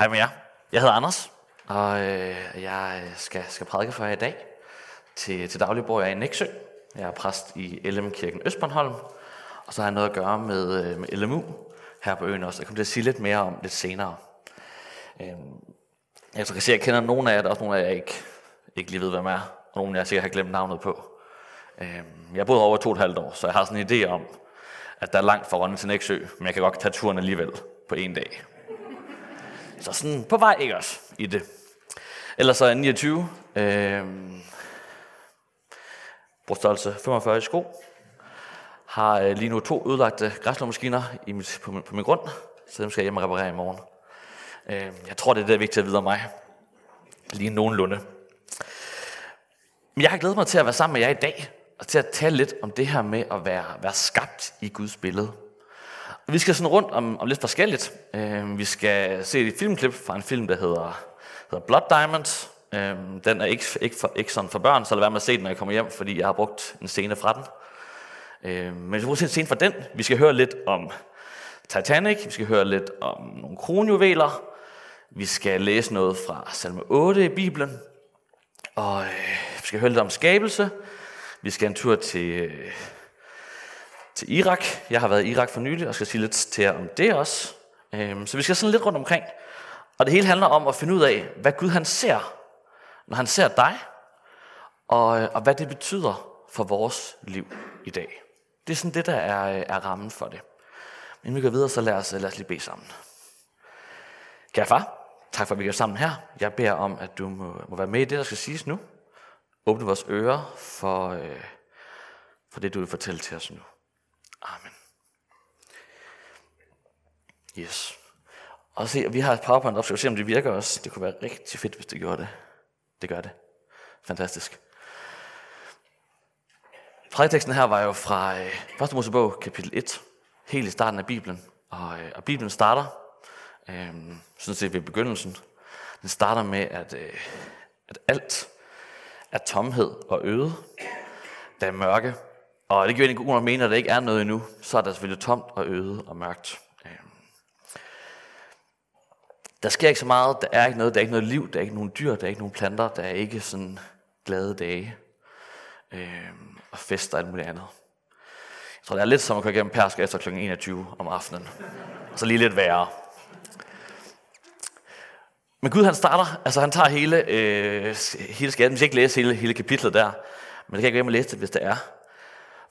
Hej med jer. Jeg hedder Anders, og øh, jeg skal, skal prædike for jer i dag. Til, til daglig bor jeg i Næksø. Jeg er præst i LM Kirken Østbornholm, og så har jeg noget at gøre med, øh, med LMU her på øen også. Jeg kommer til at sige lidt mere om lidt senere. Øh, jeg kan se, at jeg kender nogle af jer, der er også nogle af jer, jeg ikke, ikke lige ved, hvem er, og nogle af jer sikkert har glemt navnet på. Øh, jeg har boet over to og et halvt år, så jeg har sådan en idé om, at der er langt fra Rønne til Næksø, men jeg kan godt tage turen alligevel på en dag. Så sådan på vej ikke også i det. Ellers så er jeg 29. Øh, brugstørrelse 45 i sko. Har øh, lige nu to ødelagte græslåmaskiner i mit, på, min, på min grund, så dem skal jeg hjem og reparere i morgen. Øh, jeg tror, det er det, der er vigtigt at vide om mig. Lige nogenlunde. Men jeg har glædet mig til at være sammen med jer i dag, og til at tale lidt om det her med at være, være skabt i Guds billede. Vi skal sådan rundt om, om lidt forskelligt. Øh, vi skal se et filmklip fra en film, der hedder, hedder Blood Diamonds. Øh, den er ikke, ikke, for, ikke sådan for børn, så lad være med at se den, når jeg kommer hjem, fordi jeg har brugt en scene fra den. Øh, men vi skal se en scene fra den. Vi skal høre lidt om Titanic. Vi skal høre lidt om nogle kronjuveler. Vi skal læse noget fra salme 8 i Bibelen. Og øh, vi skal høre lidt om skabelse. Vi skal en tur til, øh, til Irak. Jeg har været i Irak for nylig, og skal sige lidt til jer om det også. Øhm, så vi skal sådan lidt rundt omkring. Og det hele handler om at finde ud af, hvad Gud han ser, når han ser dig, og, øh, og hvad det betyder for vores liv i dag. Det er sådan det, der er, øh, er rammen for det. Inden vi går videre, så lad os, øh, lad os lige bede sammen. Kære far, tak for at vi er sammen her. Jeg beder om, at du må, må være med i det, der skal siges nu. Åbne vores ører for, øh, for det, du vil fortælle til os nu. Amen. Yes. Og se, vi har et powerpoint op, så vi se, om det virker også. Det kunne være rigtig fedt, hvis det gjorde det. Det gør det. Fantastisk. Prædikteksten her var jo fra øh, 1. Mosebog, kapitel 1, helt i starten af Bibelen. Og, øh, og Bibelen starter, øh, sådan set ved begyndelsen, den starter med, at, øh, at alt er tomhed og øde. Der er mørke. Og det giver egentlig god nok mening, at der ikke er noget endnu. Så er der selvfølgelig tomt og øde og mørkt. Der sker ikke så meget. Der er ikke noget. Der er ikke noget liv. Der er ikke nogen dyr. Der er ikke nogen planter. Der er ikke sådan glade dage. Øh, og fester og alt muligt andet. Jeg tror, det er lidt som at køre igennem Persk efter kl. 21 om aftenen. Og så lige lidt værre. Men Gud han starter, altså han tager hele, øh, hele skaden. Vi skal ikke læse hele, hele kapitlet der, men det kan jeg ikke at læse det, hvis det er.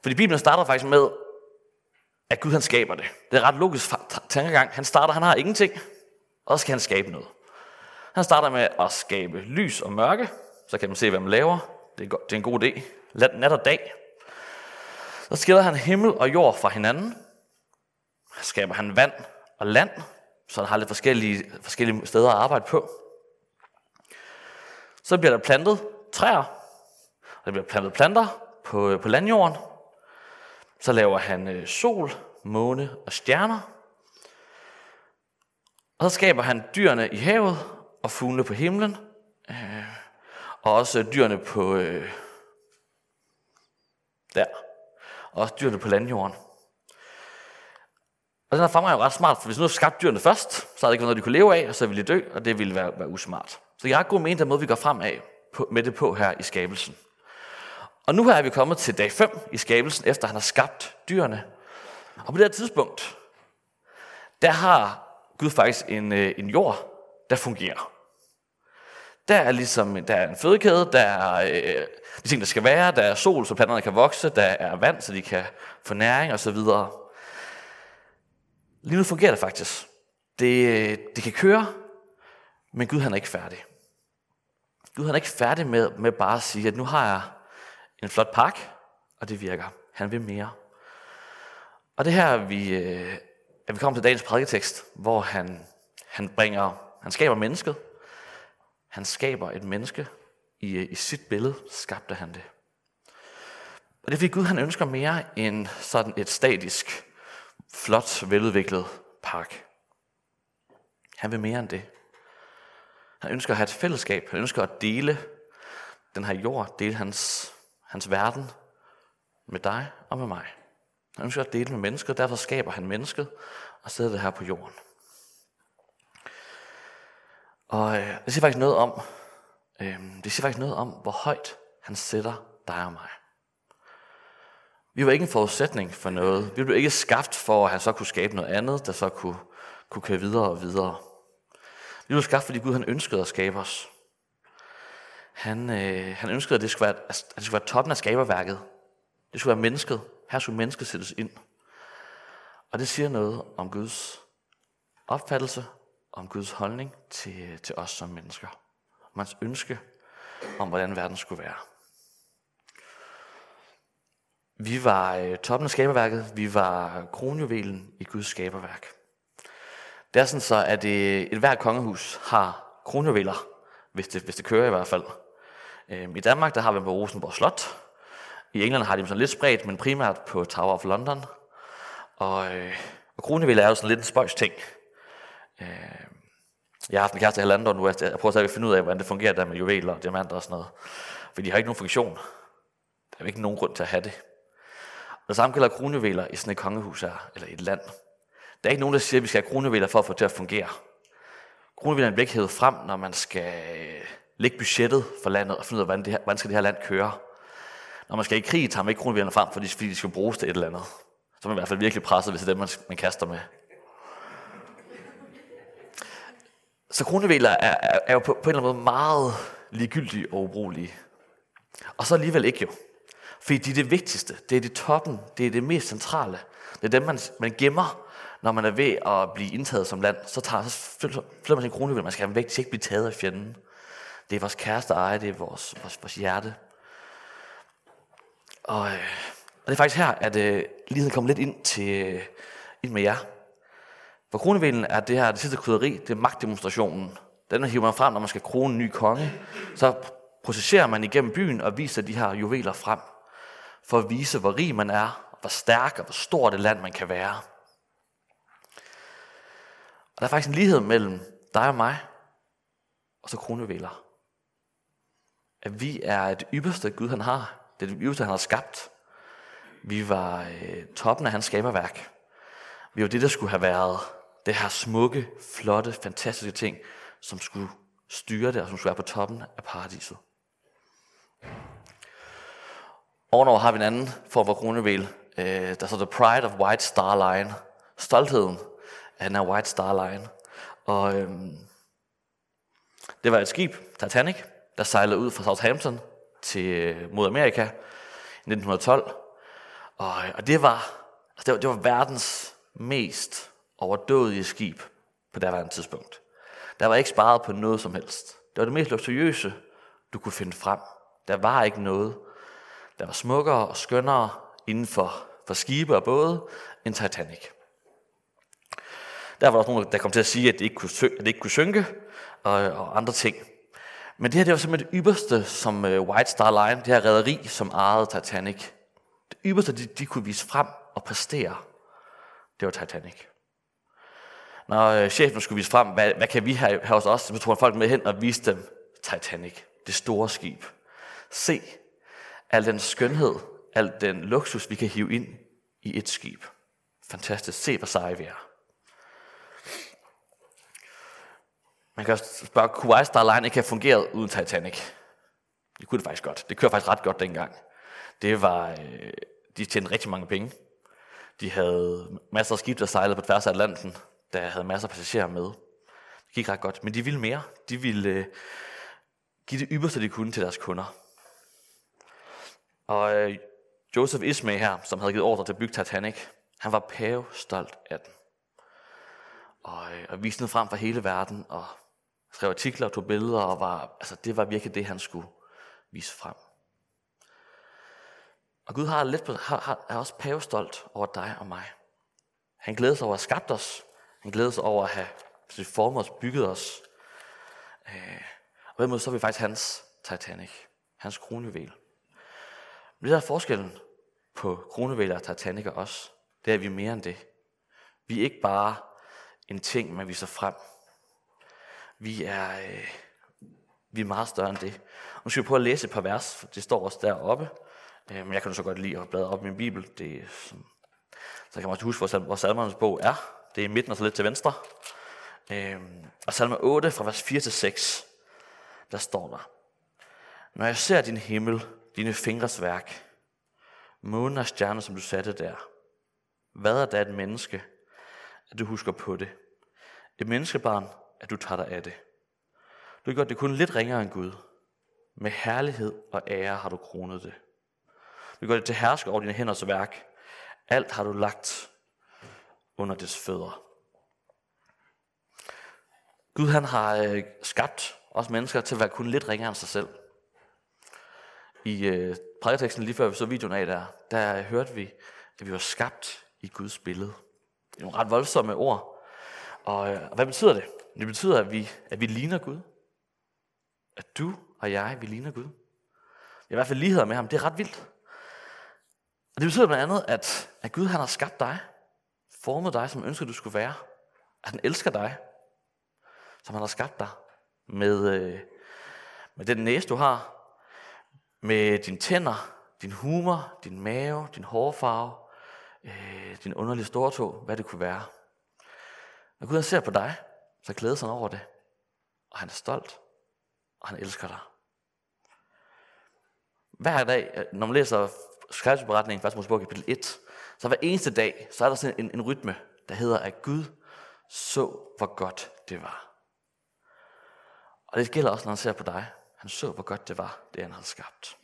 Fordi Bibelen starter faktisk med, at Gud han skaber det. Det er ret logisk tankegang. Han starter, han har ingenting, og så skal han skabe noget. Han starter med at skabe lys og mørke, så kan man se, hvad man laver. Det er, det er en god idé. Nat og dag. Så skiller han himmel og jord fra hinanden. Så skaber han vand og land, så han har lidt forskellige, forskellige steder at arbejde på. Så bliver der plantet træer, og der bliver plantet planter på, på landjorden. Så laver han øh, sol, måne og stjerner. Og så skaber han dyrene i havet og fuglene på himlen. Øh, og også dyrene på øh, der. Og også dyrene på landjorden. Og den her for er jo ret smart, for hvis nu havde skabt dyrene først, så havde det ikke været noget, de kunne leve af, og så ville de dø, og det ville være, være usmart. Så jeg har god mening den måde, vi går frem af på, med det på her i skabelsen. Og nu her er vi kommet til dag 5 i skabelsen, efter han har skabt dyrene. Og på det her tidspunkt, der har Gud faktisk en, øh, en jord, der fungerer. Der er ligesom der er en fødekæde, der er øh, de ting, der skal være, der er sol, så planterne kan vokse, der er vand, så de kan få næring osv. Lige nu fungerer det faktisk. Det, øh, det kan køre, men Gud han er ikke færdig. Gud han er ikke færdig med, med bare at sige, at nu har jeg en flot park, og det virker. Han vil mere. Og det her, vi, øh, at vi kommer til dagens prædiketekst, hvor han, han bringer, han skaber mennesket. Han skaber et menneske i, i sit billede, skabte han det. Og det er fordi Gud han ønsker mere end sådan et statisk flot, veludviklet park. Han vil mere end det. Han ønsker at have et fællesskab. Han ønsker at dele den her jord, dele hans, hans verden med dig og med mig. Han ønsker at dele med mennesker, derfor skaber han mennesket og sætter det her på jorden. Og øh, det siger faktisk noget om, øh, det siger faktisk noget om, hvor højt han sætter dig og mig. Vi var ikke en forudsætning for noget. Vi blev ikke skabt for, at han så kunne skabe noget andet, der så kunne, kunne køre videre og videre. Vi blev skabt, fordi Gud han ønskede at skabe os. Han, øh, han ønskede, at det skulle, være, at det skulle være toppen af skaberværket. Det skulle være mennesket. Her skulle mennesket sættes ind. Og det siger noget om Guds opfattelse, om Guds holdning til, til os som mennesker. Om hans ønske om, hvordan verden skulle være. Vi var øh, toppen af skaberværket. Vi var kronjuvelen i Guds skaberværk. Det er sådan så, at øh, et hvert kongehus har kronjuveler, hvis det, hvis det kører i hvert fald. Øhm, I Danmark der har vi dem på Rosenborg Slot. I England har de dem sådan lidt spredt, men primært på Tower of London. Og, øh, og Kronevilla er jo sådan lidt en spøjs ting. Øh, jeg har haft en kæreste i halvandet år nu, og jeg prøver at finde ud af, hvordan det fungerer der med juveler og diamanter og sådan noget. For de har ikke nogen funktion. Der er ikke nogen grund til at have det. Og det samme gælder kronjuveler i sådan et kongehus her, eller et land. Der er ikke nogen, der siger, at vi skal have kronjuveler for at få det til at fungere. Kronjuvelerne bliver ikke hævet frem, når man skal øh, øh, lægge budgettet for landet og finde ud af, hvordan, det her, hvordan skal det her land køre. Når man skal i krig, tager man ikke kronjuvelerne frem, fordi, de skal bruges til et eller andet. Så er man i hvert fald virkelig presset, hvis det er dem, man, man kaster med. Så kronjuveler er, er, er jo på, på en eller anden måde meget ligegyldige og ubrugelige. Og så alligevel ikke jo. Fordi de er det vigtigste, det er det toppen, det er det mest centrale. Det er dem, man, man gemmer, når man er ved at blive indtaget som land. Så, tager, så flytter man sin kronjuvel, man skal have dem væk, de skal ikke blive taget af fjenden. Det er vores kæreste eje, det er vores, vores, vores hjerte. Og, øh, og det er faktisk her, at øh, ligheden kommer lidt ind, til, øh, ind med jer. For kronevelen er det her, det sidste krydderi, det er magtdemonstrationen. Den hiver man frem, når man skal krone en ny konge. Så processerer man igennem byen og viser de her juveler frem. For at vise, hvor rig man er, hvor stærk og hvor stort et land man kan være. Og der er faktisk en lighed mellem dig og mig, og så kronevæler. At vi er det ypperste Gud han har. Det er det ypperste han har skabt. Vi var øh, toppen af hans skaberværk. Vi var det, der skulle have været det her smukke, flotte, fantastiske ting, som skulle styre det, og som skulle være på toppen af paradiset. Ovenover har vi en anden form for kronevæl, øh, der så The Pride of White Star Line. Stoltheden af den her White Star Line. Og øhm, det var et skib, Titanic, der sejlede ud fra Southampton til øh, mod Amerika i 1912. Og, øh, og det, var, altså det, var, det var verdens mest overdådige skib på daværende tidspunkt. Der var ikke sparet på noget som helst. Det var det mest luksuriøse, du kunne finde frem. Der var ikke noget, der var smukkere og skønnere inden for, for skibe og både end Titanic. Der var også nogen, der kom til at sige, at det ikke kunne, at det ikke kunne synke og, og andre ting. Men det her det var simpelthen det ypperste, som øh, White Star Line, det her rederi, som ejede Titanic. Det ypperste, de, de kunne vise frem og præstere, det var Titanic. Når øh, chefen skulle vise frem, hvad, hvad kan vi have, have hos os, så tog folk med hen og viste dem Titanic, det store skib. Se al den skønhed, al den luksus, vi kan hive ind i et skib. Fantastisk. Se, hvor seje vi er. Man kan spørge, kunne White Star Line ikke have fungeret uden Titanic? Det kunne det faktisk godt. Det kører faktisk ret godt dengang. Det var, øh, de tjente rigtig mange penge. De havde masser af skibe, der sejlede på tværs af Atlanten, der havde masser af passagerer med. Det gik ret godt, men de ville mere. De ville øh, give det ypperste, de kunne til deres kunder. Og øh, Joseph Ismay her, som havde givet ordre til at bygge Titanic, han var pæve stolt af den. Og, øh, og viste den frem for hele verden, og skrev artikler og tog billeder, og var, altså, det var virkelig det, han skulle vise frem. Og Gud har lidt, har, har, er også pavestolt over dig og mig. Han glæder sig over at have skabt os. Han glæder sig over at have formet os, bygget os. Øh, og på den måde så er vi faktisk hans Titanic. Hans kronjuvel. Men det der er forskellen på kronjuveler og Titanic og os, det er, at vi er mere end det. Vi er ikke bare en ting, man viser frem. Vi er, øh, vi er meget større end det. Og nu skal vi prøve at læse et par vers, for det står også deroppe. Øh, men jeg kan så godt lide at bladre op i min bibel. Det er sådan, så kan man også huske, hvor, hvor salmernes bog er. Det er i midten og så lidt til venstre. Øh, og salme 8 fra vers 4 til 6, der står der, Når jeg ser din himmel, dine fingres værk, månen og stjerner, som du satte der, hvad er da et menneske, at du husker på det? Et menneskebarn, at du tager dig af det. Du har gjort det kun lidt ringere end Gud. Med herlighed og ære har du kronet det. Du gør det til hersker over dine hænders værk. Alt har du lagt under dets fødder. Gud han har øh, skabt os mennesker til at være kun lidt ringere end sig selv. I øh, prædiketeksten lige før vi så videoen af der, der hørte vi, at vi var skabt i Guds billede. Det er nogle ret voldsomme ord. Og, øh, og hvad betyder det? Det betyder, at vi, at vi ligner Gud. At du og jeg, vi ligner Gud. I hvert fald ligheder med ham. Det er ret vildt. Og det betyder blandt andet, at, at Gud han har skabt dig, formet dig, som ønsker, du skulle være. At han elsker dig, som han har skabt dig. Med, øh, med den næse, du har. Med dine tænder, din humor, din mave, din hårfarve, øh, din underlige stortog, hvad det kunne være. Når Gud han ser på dig, så glædes han over det. Og han er stolt, og han elsker dig. Hver dag, øh, når man læser skabelsesberetningen, faktisk Mosebog kapitel 1, så hver eneste dag, så er der sådan en, en rytme, der hedder, at Gud så, hvor godt det var. Og det gælder også, når han ser på dig. Han så, hvor godt det var, det han havde skabt.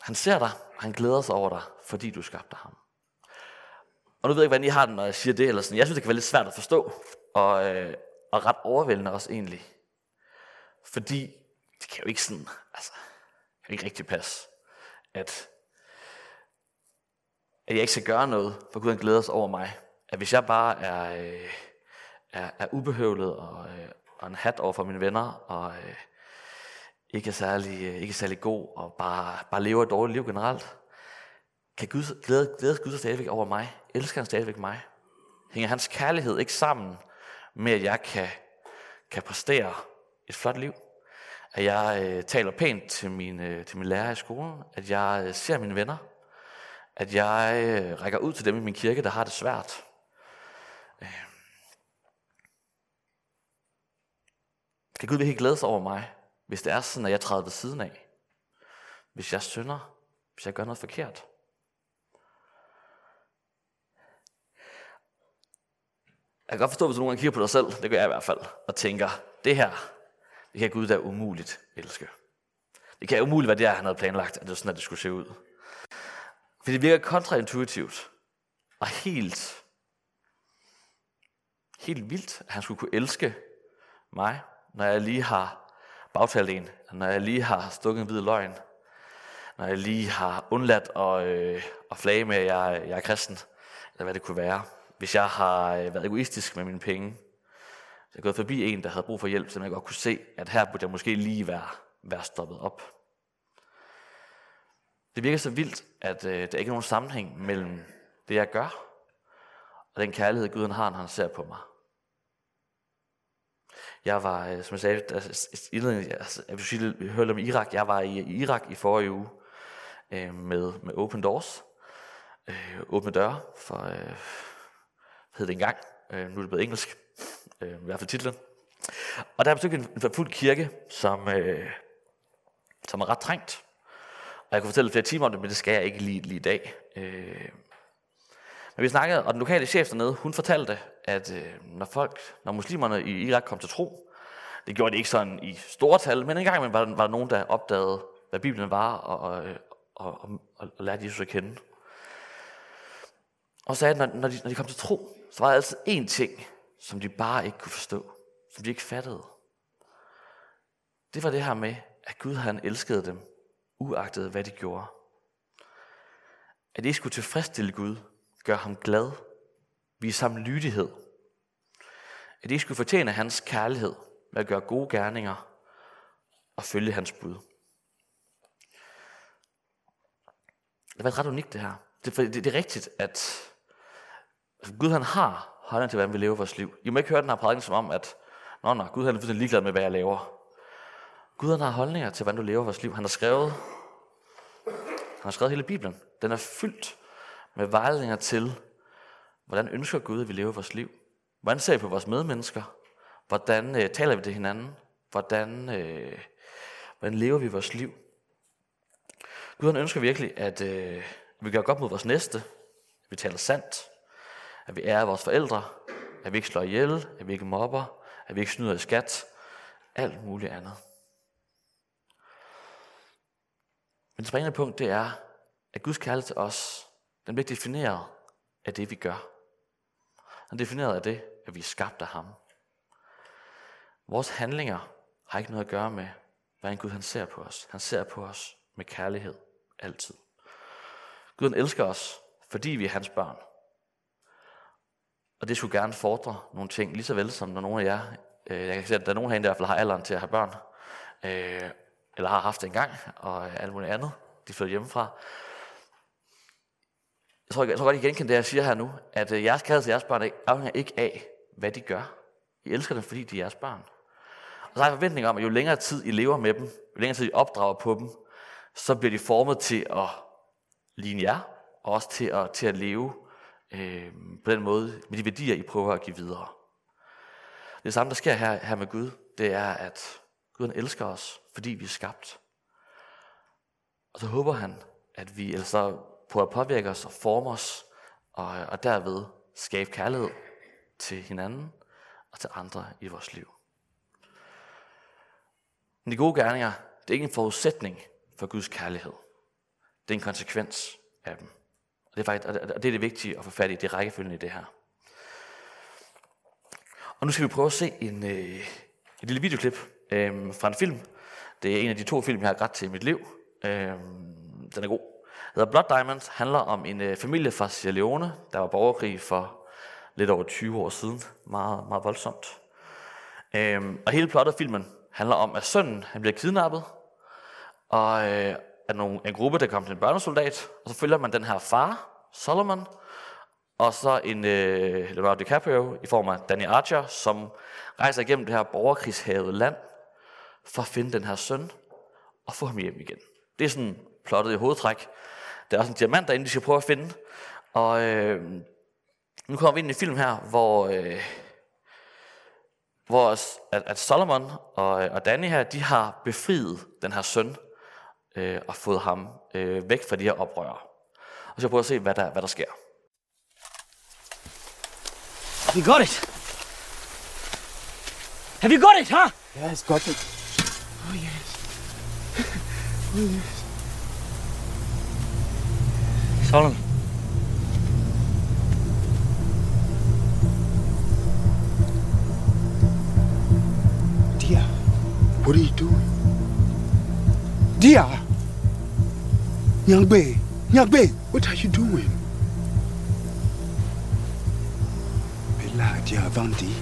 Han ser dig, og han glæder sig over dig, fordi du skabte ham. Og nu ved jeg ikke, hvordan I har den, når jeg siger det. Eller sådan. Jeg synes, det kan være lidt svært at forstå, og, øh, og ret overvældende også egentlig. Fordi det kan jo ikke sådan, altså, det kan ikke rigtig passe, at, at jeg ikke skal gøre noget, for Gud han glæder sig over mig. At hvis jeg bare er, øh, er, er ubehøvlet og, øh, og en hat over for mine venner, og øh, ikke, er særlig, øh, ikke er særlig god, og bare, bare lever et dårligt liv generelt, kan Gud, glæde, glæde Gud sig stadigvæk over mig? Elsker han stadigvæk mig? Hænger hans kærlighed ikke sammen med, at jeg kan, kan præstere et flot liv? At jeg øh, taler pænt til min, øh, til min lærer i skolen? At jeg øh, ser mine venner? At jeg øh, rækker ud til dem i min kirke, der har det svært? Øh. Kan Gud virkelig glæde sig over mig, hvis det er sådan, at jeg træder ved siden af? Hvis jeg synder? Hvis jeg gør noget forkert? Kan godt forstå, hvis du nogle gange kigger på dig selv, det gør jeg i hvert fald, og tænker, det her, det kan Gud da umuligt elske. Det kan umuligt være det, han havde planlagt, at det var sådan, at det skulle se ud. For det virker kontraintuitivt, og helt, helt vildt, at han skulle kunne elske mig, når jeg lige har bagtalt en, når jeg lige har stukket en hvid løgn, når jeg lige har undladt at, øh, at flage med, at jeg, jeg er kristen, eller hvad det kunne være hvis jeg har øh, været egoistisk med mine penge. Så jeg gået forbi en, der havde brug for hjælp, så jeg godt kunne se, at her burde jeg måske lige være, være stoppet op. Det virker så vildt, at øh, der ikke er nogen sammenhæng mellem det, jeg gør, og den kærlighed, Gud har, når han ser på mig. Jeg var, øh, som jeg sagde, altså, jeg vil sige, vi hørte om Irak. Jeg var i Irak i forrige uge øh, med, med Open Doors. Øh, åbne døre for, øh, hed det engang. Øh, nu er det blevet engelsk. Øh, I hvert fald titlen. Og der er besøgt en, en fuld kirke, som, øh, som er ret trængt. Og jeg kunne fortælle flere timer om det, men det skal jeg ikke lige, lige i dag. Øh, men vi snakkede, og den lokale chef dernede, hun fortalte, at øh, når folk, når muslimerne i Irak kom til tro, det gjorde det ikke sådan i store tal, men en gang var, var der nogen, der opdagede, hvad Bibelen var, og, og, og, og, og lærte Jesus at kende. Og sagde, at når, når, de, når de kom til tro, så var der altid én ting, som de bare ikke kunne forstå, som de ikke fattede. Det var det her med, at Gud han elskede dem, uagtet hvad de gjorde. At de skulle tilfredsstille Gud, gøre ham glad, vise ham lydighed. At de skulle fortjene hans kærlighed med at gøre gode gerninger og følge hans bud. Det var ret unikt det her. Det, det, det er rigtigt, at Altså, Gud han har holdning til, hvordan vi lever vores liv. I må ikke høre den her prædiken som om, at Nå, nå, Gud han er fuldstændig ligeglad med, hvad jeg laver. Gud han har holdninger til, hvordan du lever vores liv. Han har skrevet, han har skrevet hele Bibelen. Den er fyldt med vejledninger til, hvordan ønsker Gud, at vi lever vores liv. Hvordan ser vi på vores medmennesker? Hvordan øh, taler vi til hinanden? Hvordan, øh, hvordan lever vi vores liv? Gud han ønsker virkelig, at øh, vi gør godt mod vores næste, vi taler sandt, at vi ærer vores forældre, at vi ikke slår ihjel, at vi ikke mobber, at vi ikke snyder i skat, alt muligt andet. Men det springende punkt, det er, at Guds kærlighed til os, den bliver defineret af det, vi gør. Den er defineret af det, at vi er skabt af ham. Vores handlinger har ikke noget at gøre med, hvordan Gud han ser på os. Han ser på os med kærlighed altid. Gud elsker os, fordi vi er hans børn. Og det skulle gerne fordre nogle ting, lige så vel som når nogle af jer, øh, jeg kan se, at der er nogen herinde, der i hvert fald har alderen til at have børn, øh, eller har haft det engang, og alt muligt andet, de flytter hjemmefra. Jeg tror, jeg tror godt, I genkender det, jeg siger her nu, at øh, jeres kærlighed til jeres børn afhænger ikke af, hvad de gør. I elsker dem, fordi de er jeres børn. Og så har jeg forventning om, at jo længere tid I lever med dem, jo længere tid I opdrager på dem, så bliver de formet til at ligne jer, og også til at, til at leve øh, på den måde med de værdier, I prøver at give videre. Det samme, der sker her, her med Gud, det er, at Gud han elsker os, fordi vi er skabt. Og så håber han, at vi altså på at påvirke os og forme os, og, og derved skabe kærlighed til hinanden og til andre i vores liv. Men de gode gerninger, det er ikke en forudsætning for Guds kærlighed. Det er en konsekvens af dem. Og det er, faktisk, og det, er det vigtige at få fat i, det er rækkefølgen i det her. Og nu skal vi prøve at se en, øh, et lille videoklip øh, fra en film. Det er en af de to film, jeg har grædt til i mit liv. Øh, den er god. The Blood Diamonds, handler om en øh, familie fra Sierra Leone, der var borgerkrig for lidt over 20 år siden. Meget, meget voldsomt. Øh, og hele plottet af filmen handler om, at sønnen han bliver kidnappet, og øh, er nogle, en gruppe, der kommer til en børnesoldat, og så følger man den her far, Solomon, og så en øh, Leonardo DiCaprio i form af Danny Archer, som rejser igennem det her borgerkrigshavet land, for at finde den her søn, og få ham hjem igen. Det er sådan plottet i hovedtræk. Der er også en diamant derinde, de skal prøve at finde. Og øh, nu kommer vi ind i en film her, hvor, øh, hvor at, at Solomon og, øh, og Danny her, de har befriet den her søn, øh, og fået ham øh, væk fra de her oprør. Og så prøver at se, hvad der, hvad der sker. Have you got it? Have you got it, huh? Yes, got it. Oh, yes. Oh, yes. Solomon. Dear, what are you doing? Dear! Nyangbe! Nyangbe! What are you doing? Elijah Avanti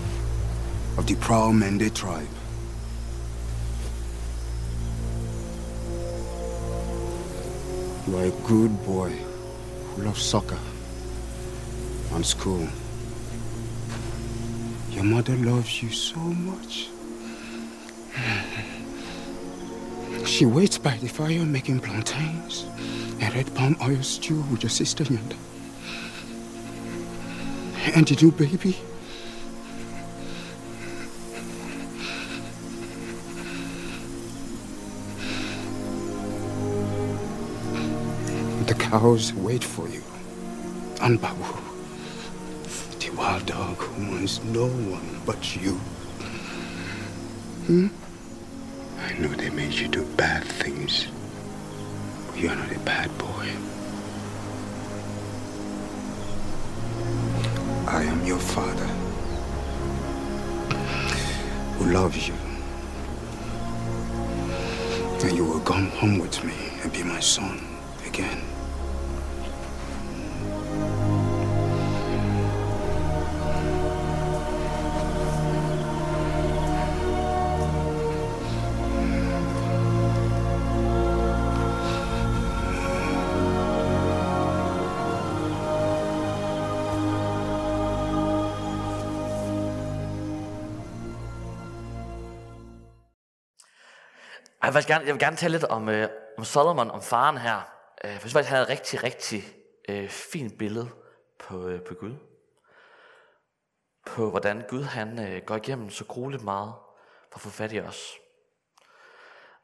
of the Proud Mende tribe. You are a good boy who loves soccer and school. Your mother loves you so much. She waits by the fire making plantains and red palm oil stew with your sister Yanda. And the new baby? The cows wait for you. And Babu, the wild dog who wants no one but you. Hmm? You do bad things. You're not a bad boy. I am your father. Who loves you. And you will come home with me and be my son again. Jeg vil gerne, jeg vil gerne tale lidt om, øh, om Solomon, om faren her. Øh, for jeg synes faktisk, han havde et rigtig, rigtig øh, fint billede på, øh, på Gud. på, hvordan Gud han øh, går igennem så grueligt meget for at få fat i os.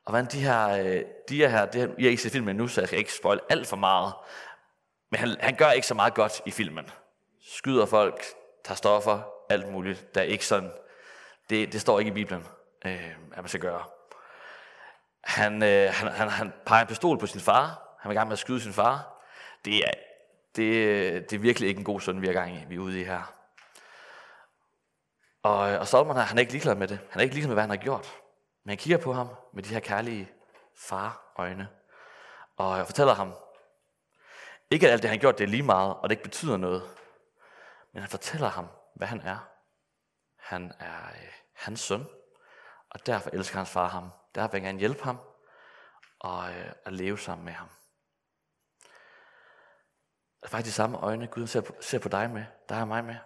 Og hvordan de her, øh, de her, det her, jeg har ikke set filmen nu, så jeg skal ikke spoil alt for meget, men han, han gør ikke så meget godt i filmen. Skyder folk, tager stoffer, alt muligt. Der er ikke sådan, det, det står ikke i Bibelen, øh, at man skal gøre. Han, øh, han, han, han peger en pistol på sin far. Han er i gang med at skyde sin far. Det er, det, det er virkelig ikke en god søn, vi er gang i, vi er ude i her. Og, og Solomon han er ikke ligeglad med det. Han er ikke ligeglad med, hvad han har gjort. Men han kigger på ham med de her kærlige far-øjne. Og jeg fortæller ham, ikke at alt det, han har gjort, det er lige meget, og det ikke betyder noget. Men han fortæller ham, hvad han er. Han er øh, hans søn, og derfor elsker hans far ham. Derfor vil jeg gerne hjælpe ham, og øh, at leve sammen med ham. Det er faktisk de samme øjne, Gud ser på, ser på dig med, dig og mig med.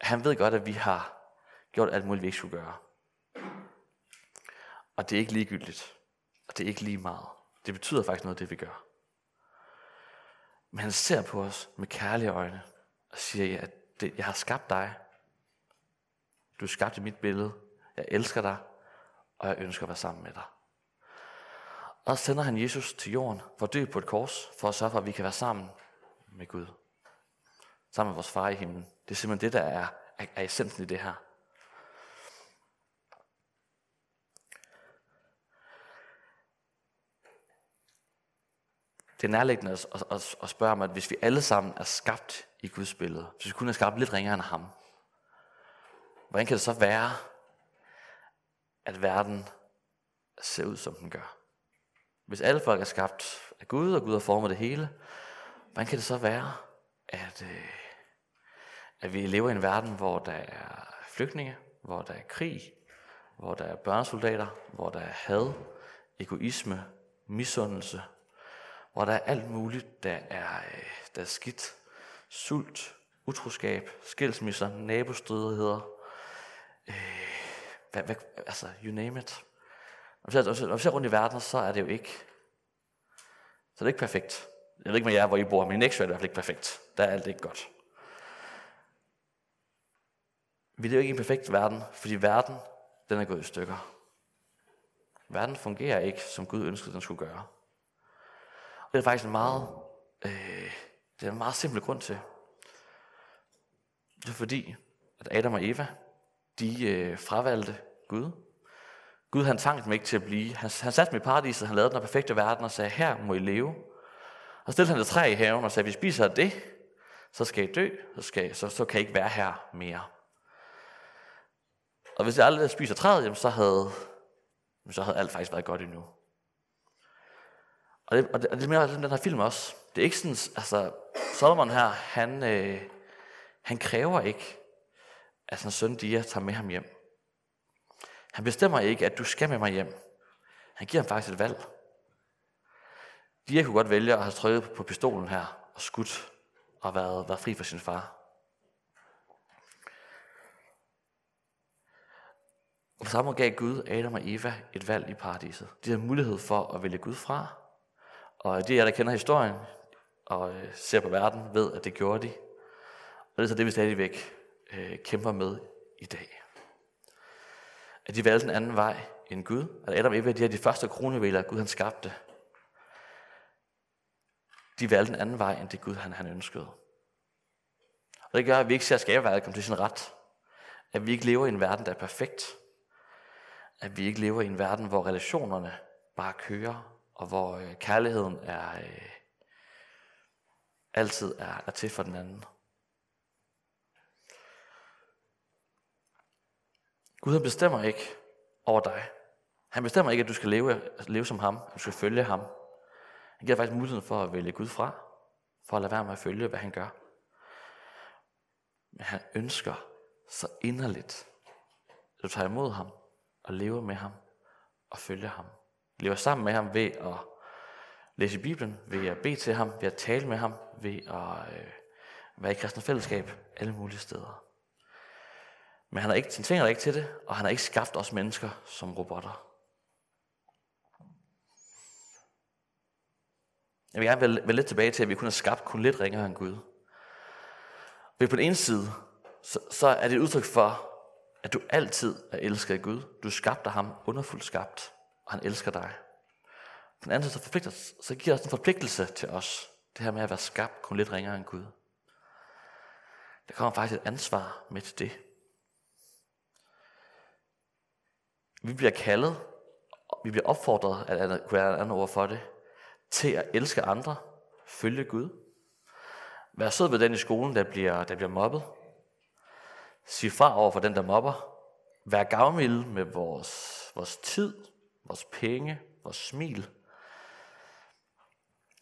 Han ved godt, at vi har gjort alt muligt, vi ikke skulle gøre. Og det er ikke ligegyldigt. Og det er ikke lige meget. Det betyder faktisk noget, det vi gør. Men han ser på os med kærlige øjne og siger, at det, jeg har skabt dig. Du er skabt i mit billede. Jeg elsker dig, og jeg ønsker at være sammen med dig. Og så sender han Jesus til jorden for at dø på et kors, for at sørge for, at vi kan være sammen med Gud. Sammen med vores far i himlen. Det er simpelthen det, der er, er, er essensen i det her. Det er nærliggende at, at, at, at spørge om, at hvis vi alle sammen er skabt i Guds billede, hvis vi kun er skabt lidt ringere end ham, hvordan kan det så være, at verden ser ud, som den gør? Hvis alle folk er skabt af Gud, og Gud har formet det hele, hvordan kan det så være, at, øh, at vi lever i en verden, hvor der er flygtninge, hvor der er krig, hvor der er børnesoldater, hvor der er had, egoisme, misundelse, hvor der er alt muligt, der er, øh, der er skidt. Sult, utroskab, skilsmisser, nabostridigheder. Øh, hvad, hvad, altså, you name it. Når vi, ser, når vi ser rundt i verden, så er det jo ikke, så er det ikke perfekt. Jeg ved ikke med jer, hvor I bor, men i Nexø er det i hvert fald ikke perfekt. Der er alt ikke godt. Vi lever ikke i en perfekt verden, fordi verden, den er gået i stykker. Verden fungerer ikke, som Gud ønskede, den skulle gøre. Og Det er faktisk en meget, øh, det er en meget simpel grund til. Det er fordi, at Adam og Eva, de øh, fravalgte Gud. Gud han tvang dem ikke til at blive. Han, han satte dem i paradiset, han lavede den perfekte verden og sagde, her må I leve. Og stillede han et træ i haven og sagde, hvis I spiser det, så skal I dø, så, skal så, så kan I ikke være her mere. Og hvis jeg aldrig spiser træet, så havde, så havde alt faktisk været godt endnu. Og det, og det, og det er mere den her film også. Det er ikke sådan, altså, Solomon her, han, øh, han kræver ikke, at hans søn Dia tager med ham hjem. Han bestemmer ikke, at du skal med mig hjem. Han giver ham faktisk et valg. Dia kunne godt vælge at have trykket på pistolen her og skudt og været, været fri for sin far. Og på samme måde gav Gud Adam og Eva et valg i paradiset. De havde mulighed for at vælge Gud fra, og de af jer, der kender historien og øh, ser på verden, ved, at det gjorde de. Og det er så det, vi stadigvæk øh, kæmper med i dag. At de valgte en anden vej end Gud. At Adam og Eva, de er de første kronjuveler, Gud han skabte. De valgte en anden vej end det Gud han, han ønskede. Og det gør, at vi ikke ser skaberværket komme til sin ret. At vi ikke lever i en verden, der er perfekt. At vi ikke lever i en verden, hvor relationerne bare kører og hvor øh, kærligheden er øh, altid er, er til for den anden. Gud han bestemmer ikke over dig. Han bestemmer ikke, at du skal leve, leve som ham, at du skal følge ham. Han giver faktisk muligheden for at vælge Gud fra, for at lade være med at følge, hvad han gør. Men han ønsker så inderligt, at du tager imod ham og lever med ham og følger ham lever sammen med ham ved at læse Bibelen, ved at bede til ham, ved at tale med ham, ved at øh, være i kristne fællesskab alle mulige steder. Men han, er ikke, han tvinger dig ikke til det, og han har ikke skabt os mennesker som robotter. Jeg vil gerne vende lidt tilbage til, at vi kun har skabt kun lidt ringere end Gud. Vi på den ene side så, så er det et udtryk for, at du altid er elsket af Gud. Du skabte ham underfuldt skabt, og han elsker dig. På den anden side, så, forpligter, så giver det en forpligtelse til os. Det her med at være skabt kun lidt ringere end Gud. Der kommer faktisk et ansvar med til det. Vi bliver kaldet, vi bliver opfordret, at der kunne være et andet ord for det, til at elske andre, følge Gud. Vær sød ved den i skolen, der bliver, der bliver mobbet. Sig fra over for den, der mobber. Vær gavmild med vores, vores tid, vores penge, vores smil.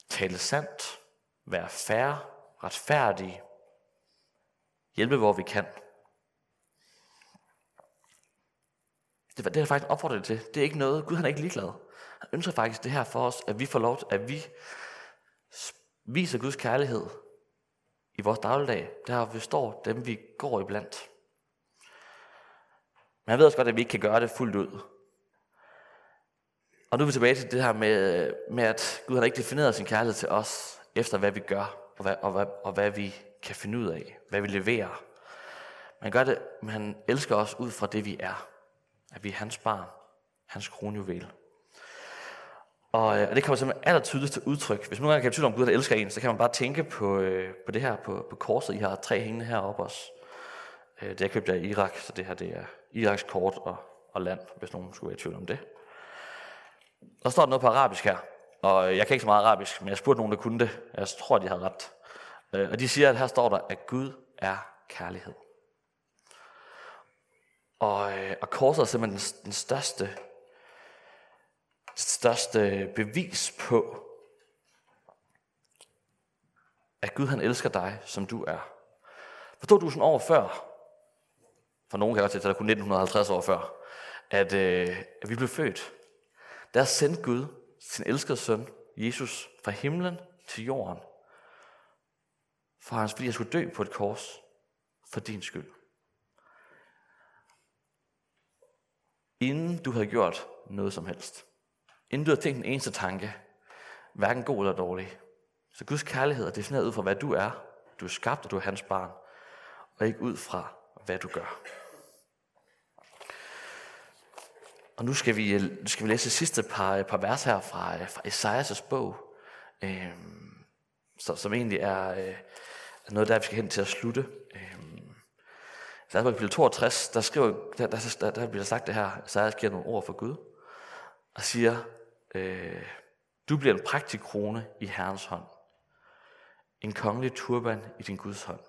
Tale sandt. Vær færre, retfærdig. Hjælpe, hvor vi kan. Det, det er faktisk opfordret til. Det er ikke noget, Gud han er ikke ligeglad. Han ønsker faktisk det her for os, at vi får lov, at vi viser Guds kærlighed i vores dagligdag, der vi står, dem vi går iblandt. Men jeg ved også godt, at vi ikke kan gøre det fuldt ud. Og nu er vi tilbage til det her med, med at Gud har ikke defineret sin kærlighed til os, efter hvad vi gør, og hvad, og hvad, og hvad vi kan finde ud af, hvad vi leverer. Man gør det, men han elsker os ud fra det, vi er. At vi er hans barn, hans kronjuvel. Og, øh, og det kommer simpelthen aller tydeligst til udtryk. Hvis man nogle gange kan tvivle om Gud, der elsker en, så kan man bare tænke på, øh, på det her på, på korset. I har tre hængende heroppe også. Øh, det er købt af Irak, så det her det er Iraks kort og, og land, hvis nogen skulle være i tvivl om det. Der står noget på arabisk her, og jeg kan ikke så meget arabisk, men jeg spurgte nogen, der kunne det. Jeg tror, de havde ret. Øh, og de siger, at her står der, at Gud er kærlighed. Og, øh, og korset er simpelthen den, den største, største bevis på, at Gud han elsker dig, som du er. For 2000 år før, for nogen kan også til, at det kun 1950 år før, at, øh, at vi blev født, der sendte Gud sin elskede søn, Jesus, fra himlen til jorden, for hans, fordi han skulle dø på et kors for din skyld. Inden du havde gjort noget som helst. Inden du havde tænkt en eneste tanke, hverken god eller dårlig. Så Guds kærlighed er defineret ud fra, hvad du er. Du er skabt, og du er hans barn. Og ikke ud fra, hvad du gør. Og nu skal vi, øh, nu skal vi læse det sidste par, øh, par vers her fra, øh, fra Esajas' bog, øh, som egentlig er øh, noget, der vi skal hen til at slutte. Øh, så kapitel 62, der, skriver, der, der, der, der bliver sagt det her, Esajas giver nogle ord for Gud, og siger, øh, du bliver en praktikrone i Herrens hånd, en kongelig turban i din Guds hånd.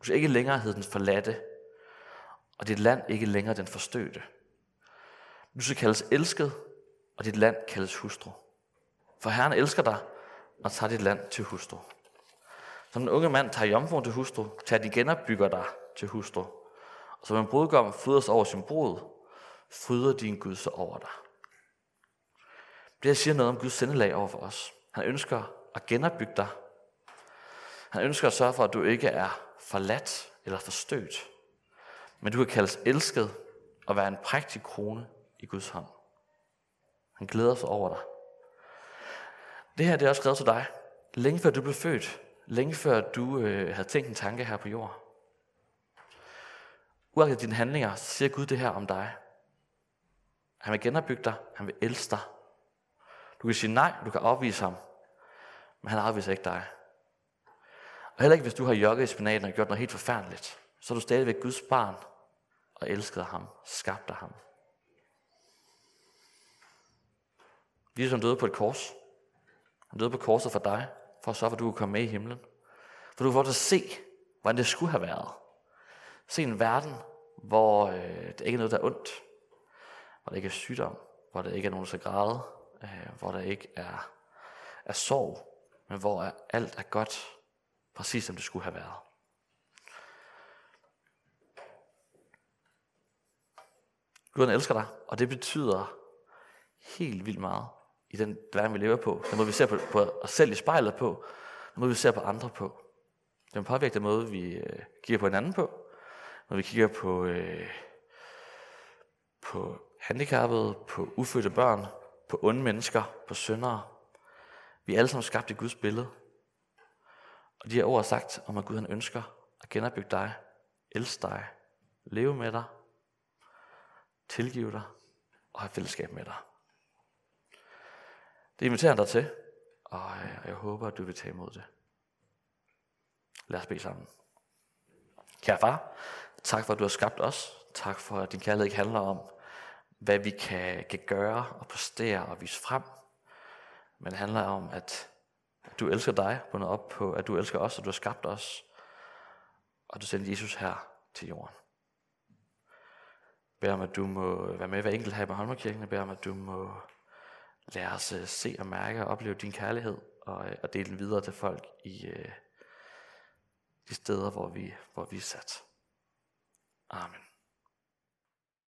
Du skal ikke længere hedde den forladte, og dit land ikke længere den forstødte. Du skal kaldes elsket, og dit land kaldes hustru. For Herren elsker dig, og tager dit land til hustru. Som en unge mand tager jomfruen til hustru, tager de genopbygger dig til hustru. Som en brudgom fryder over sin brud, fryder din Gud sig over dig. Det her siger noget om Guds sendelag over for os. Han ønsker at genopbygge dig. Han ønsker at sørge for, at du ikke er forladt eller forstødt, men du kan kaldes elsket og være en prægtig krone i Guds hånd. Han glæder sig over dig. Det her det er også skrevet til dig, længe før du blev født, længe før du øh, havde tænkt en tanke her på jorden. Uagtet dine handlinger, så siger Gud det her om dig. Han vil genopbygge dig, han vil elske dig. Du kan sige nej, du kan afvise ham, men han afviser ikke dig. Og heller ikke hvis du har jogget i spinaten og gjort noget helt forfærdeligt, så er du stadigvæk Guds barn og elskede ham, skabte ham. Jesus han døde på et kors. Han døde på korset for dig, for at så, at du kunne komme med i himlen. For du får at se, hvordan det skulle have været. Se en verden, hvor øh, det ikke er noget, der er ondt. Hvor der ikke er sygdom. Hvor der ikke er nogen, der skal græde. Øh, hvor der ikke er, er sorg. Men hvor alt er godt, præcis som det skulle have været. Gud han elsker dig, og det betyder helt vildt meget i den verden, vi lever på. Den måde, vi ser på, på os selv i spejlet på. Den måde, vi ser på andre på. Den påvirker den måde, vi øh, kigger på hinanden på. Når vi kigger på, øh, på handicappede, på ufødte børn, på onde mennesker, på syndere. Vi er alle sammen skabt i Guds billede. Og de her ord er sagt om, at Gud han ønsker at genopbygge dig elske dig, leve med dig, tilgive dig og have fællesskab med dig. Det inviterer han dig til, og øh, jeg håber, at du vil tage imod det. Lad os bede sammen. Kære far, tak for, at du har skabt os. Tak for, at din kærlighed ikke handler om, hvad vi kan, kan gøre og præstere og vise frem. Men det handler om, at du elsker dig, bundet op på, at du elsker os, og du har skabt os. Og du sendte Jesus her til jorden. Jeg beder om, at du må være med hver enkelt her i Bornholmerkirken. Jeg beder om, at du må lære os øh, se og mærke og opleve din kærlighed, og, øh, og dele den videre til folk i øh, de steder, hvor vi, hvor vi er sat. Amen.